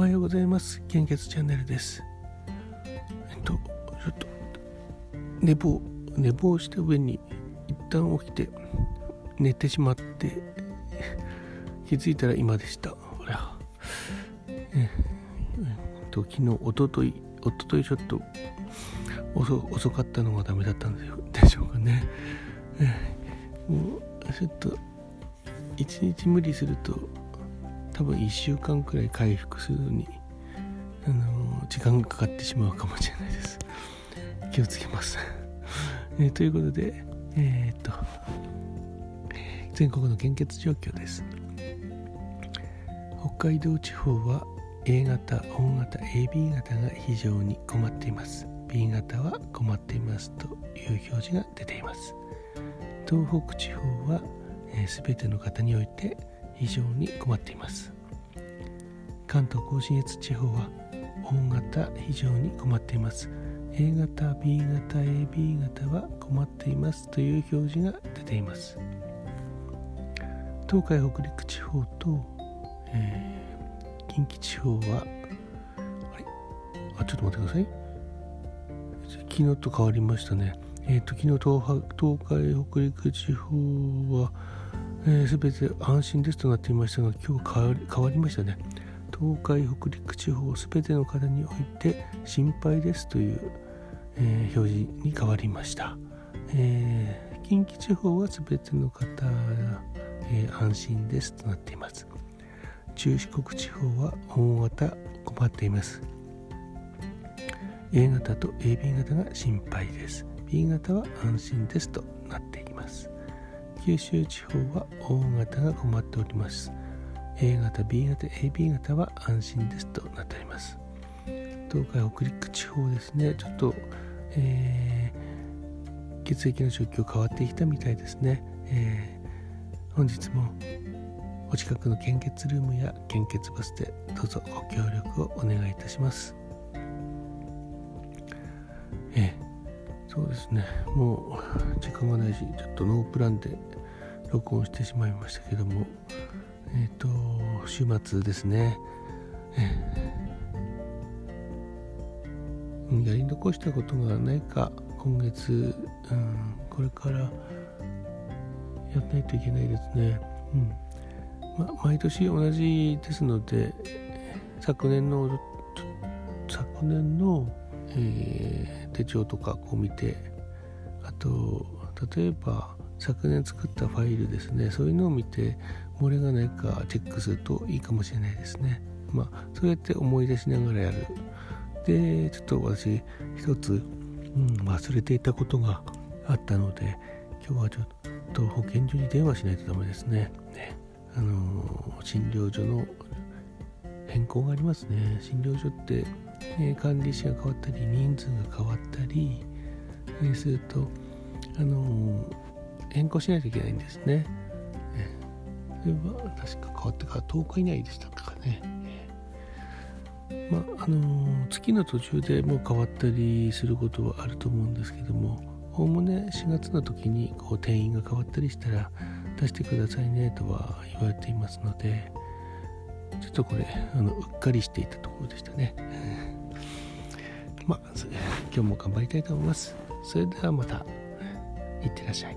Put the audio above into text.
おはようございます。献血チャンネルです。えっとちょっと寝坊寝坊した上に一旦起きて寝てしまって気づいたら今でした。ほらえっと昨日おとといおとといちょっと遅遅かったのがダメだったんでしょうかね、えもうちょっと一日無理すると多分1週間くらい回復するのに、あの時間がかかってしまうかもしれないです。気をつけます。えー、ということでえー、っと全国の献血状況です。北海道地方は A 型、O 型、AB 型が非常に困っています。B 型は困っていますという表示が出ています。東北地方は、えー、ての方において非常に困っています。関東甲信越地方は O 型非常に困っています。A 型 B 型 AB 型は困っていますという表示が出ています。東海北陸地方と、えー、近畿地方はあれ？あちょっと待ってください。昨日と変わりましたね。えっ、ー、と昨日東東海北陸地方は、えー、て安心ですとなっていましたが今日変わりましたね。東海北陸地方すべての方において心配ですという、えー、表示に変わりました、えー、近畿地方はすべての方、え、安心ですとなっています。中四国地方は大型困っています。A 型と AB 型が心配です。B 型は安心ですとなっています。九州地方は O 型が困っております。A 型 B 型 AB 型は安心ですとなっております。東海北陸地方ですね。ちょっと、えー、血液の状況変わってきたみたいですね、えー、本日もお近くの献血ルームや献血バスでどうぞご協力をお願いいたします。えー、そうですね。もう時間がないしちょっとノープランで録音してしまいましたけども。えっ、ー、と週末ですね、やり残したことがないか今月、うん、これからやらないといけないですね、うん。ま、毎年同じですので昨年の昨年の、えー、手帳とかこう見てあと例えば昨年作ったファイルですねそういうのを見て漏れがないかチェックするといいかもしれないですね。まあ、そうやって思い出しながらやる。で、ちょっと私、一つ、うん、忘れていたことがあったので、今日はちょっと保健所に電話しないとダメですね。ねあの診療所の変更がありますね。診療所って、え、管理士が変わったり、人数が変わったり、すると、あの変更しないといけないんですね。それは確か変わってから10日以内でしたかね。まあ、あの月の途中でもう変わったりすることはあると思うんですけどもおおむね4月の時にこう定員が変わったりしたら出してくださいねとは言われていますのでちょっとこれあのうっかりしていたところでしたね。まあ今日も頑張りたいと思います。それではまたいってらっしゃい。